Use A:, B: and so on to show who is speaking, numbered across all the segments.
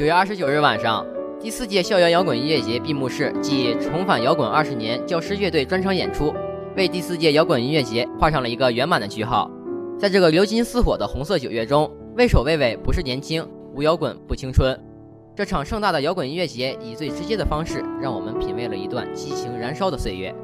A: 九月二十九日晚上，第四届校园摇滚音乐节闭幕式暨重返摇滚二十年教师乐队专场演出，为第四届摇滚音乐节画上了一个圆满的句号。在这个流金似火的红色九月中，畏首畏尾不是年轻，无摇滚不青春。这场盛大的摇滚音乐节以最直接的方式，让我们品味了一段激情燃烧的岁月。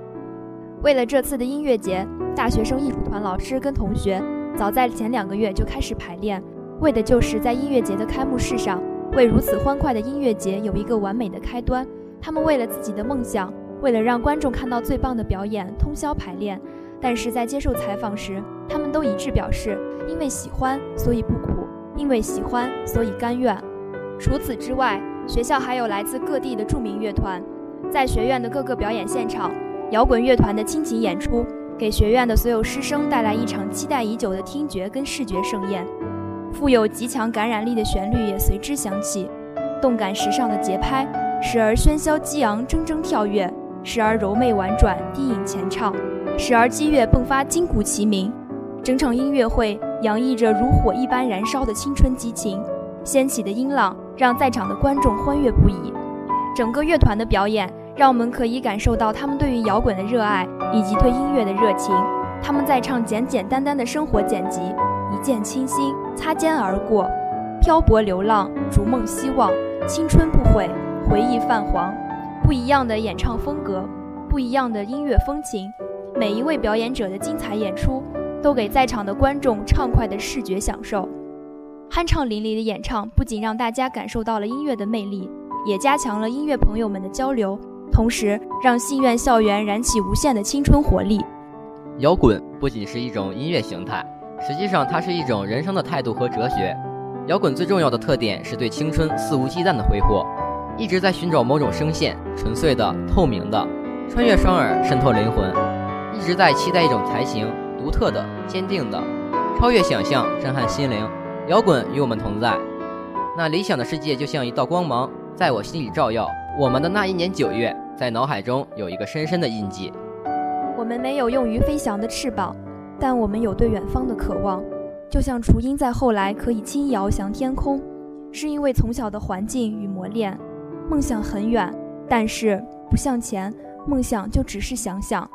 B: 为了这次的音乐节，大学生艺术团老师跟同学早在前两个月就开始排练，为的就是在音乐节的开幕式上。为如此欢快的音乐节有一个完美的开端，他们为了自己的梦想，为了让观众看到最棒的表演，通宵排练。但是在接受采访时，他们都一致表示，因为喜欢，所以不苦；因为喜欢，所以甘愿。除此之外，学校还有来自各地的著名乐团，在学院的各个表演现场，摇滚乐团的倾情演出，给学院的所有师生带来一场期待已久的听觉跟视觉盛宴。富有极强感染力的旋律也随之响起，动感时尚的节拍，时而喧嚣激昂铮铮跳跃，时而柔媚婉转低吟前唱，时而激越迸发金鼓齐鸣。整场音乐会洋溢着如火一般燃烧的青春激情，掀起的音浪让在场的观众欢悦不已。整个乐团的表演让我们可以感受到他们对于摇滚的热爱以及对音乐的热情。他们在唱简简单单的生活剪辑。见倾心，擦肩而过，漂泊流浪，逐梦希望，青春不悔，回忆泛黄。不一样的演唱风格，不一样的音乐风情，每一位表演者的精彩演出，都给在场的观众畅快的视觉享受。酣畅淋漓的演唱，不仅让大家感受到了音乐的魅力，也加强了音乐朋友们的交流，同时让信院校园燃起无限的青春活力。
A: 摇滚不仅是一种音乐形态。实际上，它是一种人生的态度和哲学。摇滚最重要的特点是对青春肆无忌惮的挥霍，一直在寻找某种声线，纯粹的、透明的，穿越双耳，渗透灵魂，一直在期待一种才情，独特的、坚定的，超越想象，震撼心灵。摇滚与我们同在，那理想的世界就像一道光芒，在我心里照耀。我们的那一年九月，在脑海中有一个深深的印记。
B: 我们没有用于飞翔的翅膀。但我们有对远方的渴望，就像雏鹰在后来可以轻易翱翔天空，是因为从小的环境与磨练。梦想很远，但是不向前，梦想就只是想想。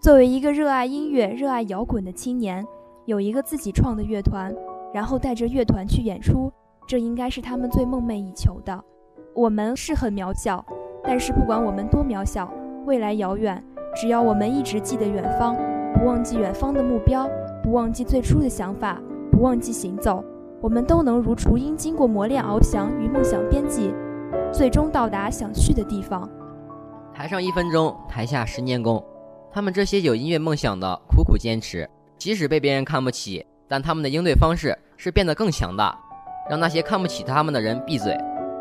B: 作为一个热爱音乐、热爱摇滚的青年，有一个自己创的乐团，然后带着乐团去演出，这应该是他们最梦寐以求的。我们是很渺小，但是不管我们多渺小，未来遥远，只要我们一直记得远方。不忘记远方的目标，不忘记最初的想法，不忘记行走，我们都能如雏鹰经过磨练翱翔于梦想边际，最终到达想去的地方。
A: 台上一分钟，台下十年功。他们这些有音乐梦想的苦苦坚持，即使被别人看不起，但他们的应对方式是变得更强大，让那些看不起他们的人闭嘴。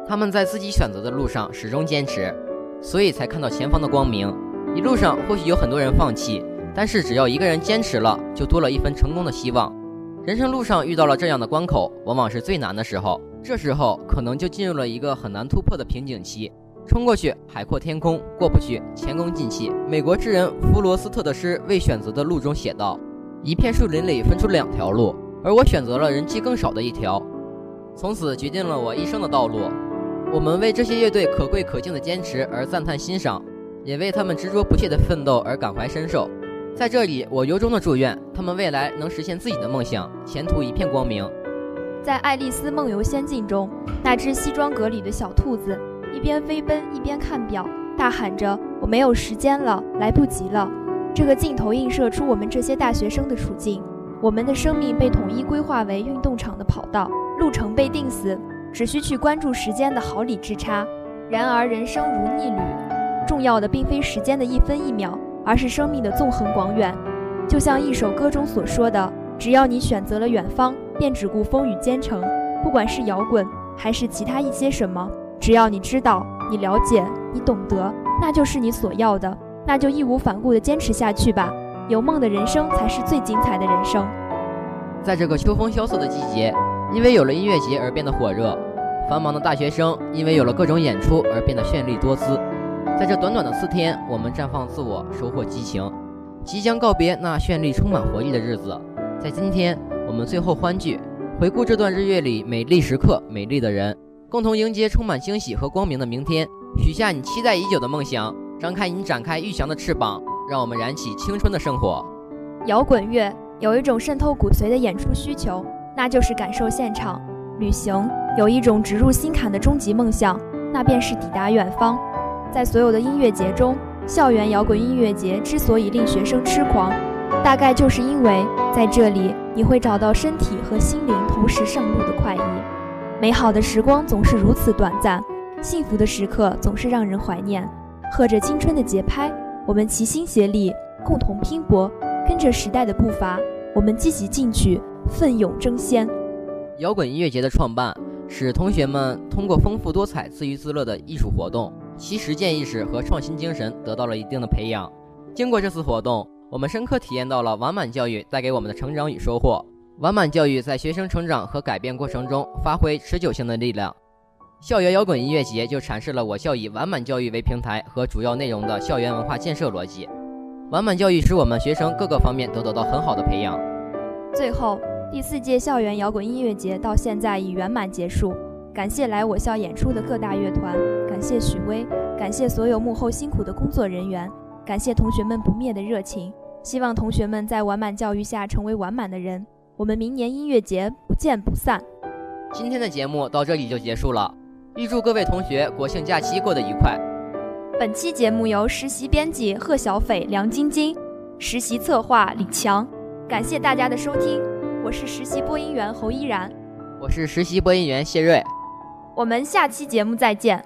A: 他们在自己选择的路上始终坚持，所以才看到前方的光明。一路上或许有很多人放弃。但是只要一个人坚持了，就多了一份成功的希望。人生路上遇到了这样的关口，往往是最难的时候。这时候可能就进入了一个很难突破的瓶颈期。冲过去，海阔天空；过不去，前功尽弃。美国诗人弗罗斯特的诗《未选择的路》中写道：“一片树林里分出两条路，而我选择了人气更少的一条，从此决定了我一生的道路。”我们为这些乐队可贵可敬的坚持而赞叹欣赏，也为他们执着不懈的奋斗而感怀深受。在这里，我由衷的祝愿他们未来能实现自己的梦想，前途一片光明。
B: 在《爱丽丝梦游仙境》中，那只西装革履的小兔子一边飞奔一边看表，大喊着：“我没有时间了，来不及了。”这个镜头映射出我们这些大学生的处境：我们的生命被统一规划为运动场的跑道，路程被定死，只需去关注时间的毫厘之差。然而，人生如逆旅，重要的并非时间的一分一秒。而是生命的纵横广远，就像一首歌中所说的：“只要你选择了远方，便只顾风雨兼程。不管是摇滚，还是其他一些什么，只要你知道、你了解、你懂得，那就是你所要的。那就义无反顾地坚持下去吧。有梦的人生才是最精彩的人生。”
A: 在这个秋风萧瑟的季节，因为有了音乐节而变得火热；繁忙的大学生，因为有了各种演出而变得绚丽多姿。在这短短的四天，我们绽放自我，收获激情，即将告别那绚丽、充满活力的日子。在今天，我们最后欢聚，回顾这段日月里美丽时刻、美丽的人，共同迎接充满惊喜和光明的明天。许下你期待已久的梦想，张开你展开预翔的翅膀，让我们燃起青春的圣火。
B: 摇滚乐有一种渗透骨髓的演出需求，那就是感受现场；旅行有一种植入心坎的终极梦想，那便是抵达远方。在所有的音乐节中，校园摇滚音乐节之所以令学生痴狂，大概就是因为在这里你会找到身体和心灵同时上路的快意。美好的时光总是如此短暂。幸福的时刻总是让人怀念，和着青春的节拍，我们齐心协力，共同拼搏，跟着时代的步伐，我们积极进取，奋勇争先。
A: 摇滚音乐节的创办，使同学们通过丰富多彩、自娱自乐的艺术活动，其实践意识和创新精神得到了一定的培养。经过这次活动，我们深刻体验到了完满教育带给我们的成长与收获。完满教育在学生成长和改变过程中发挥持久性的力量。校园摇滚音乐节就阐释了我校以完满教育为平台和主要内容的校园文化建设逻辑。完满教育使我们学生各个方面都得到很好的培养。
B: 最后，第四届校园摇滚音乐节到现在已圆满结束。感谢来我校演出的各大乐团，谢许巍，感谢所有幕后辛苦的工作人员，感谢同学们不灭的热情。希望同学们在完满教育下成为完满的人。我们明年音乐节不见不散。
A: 今天的节目到这里就结束了。预祝各位同学国庆假期过得愉快。
B: 本期节目由实习编辑贺小斐、梁晶晶，实习策划李强。感谢大家的收听，我是实习播音员侯依然，
A: 我是实习播音员谢瑞。
B: 我们下期节目再见。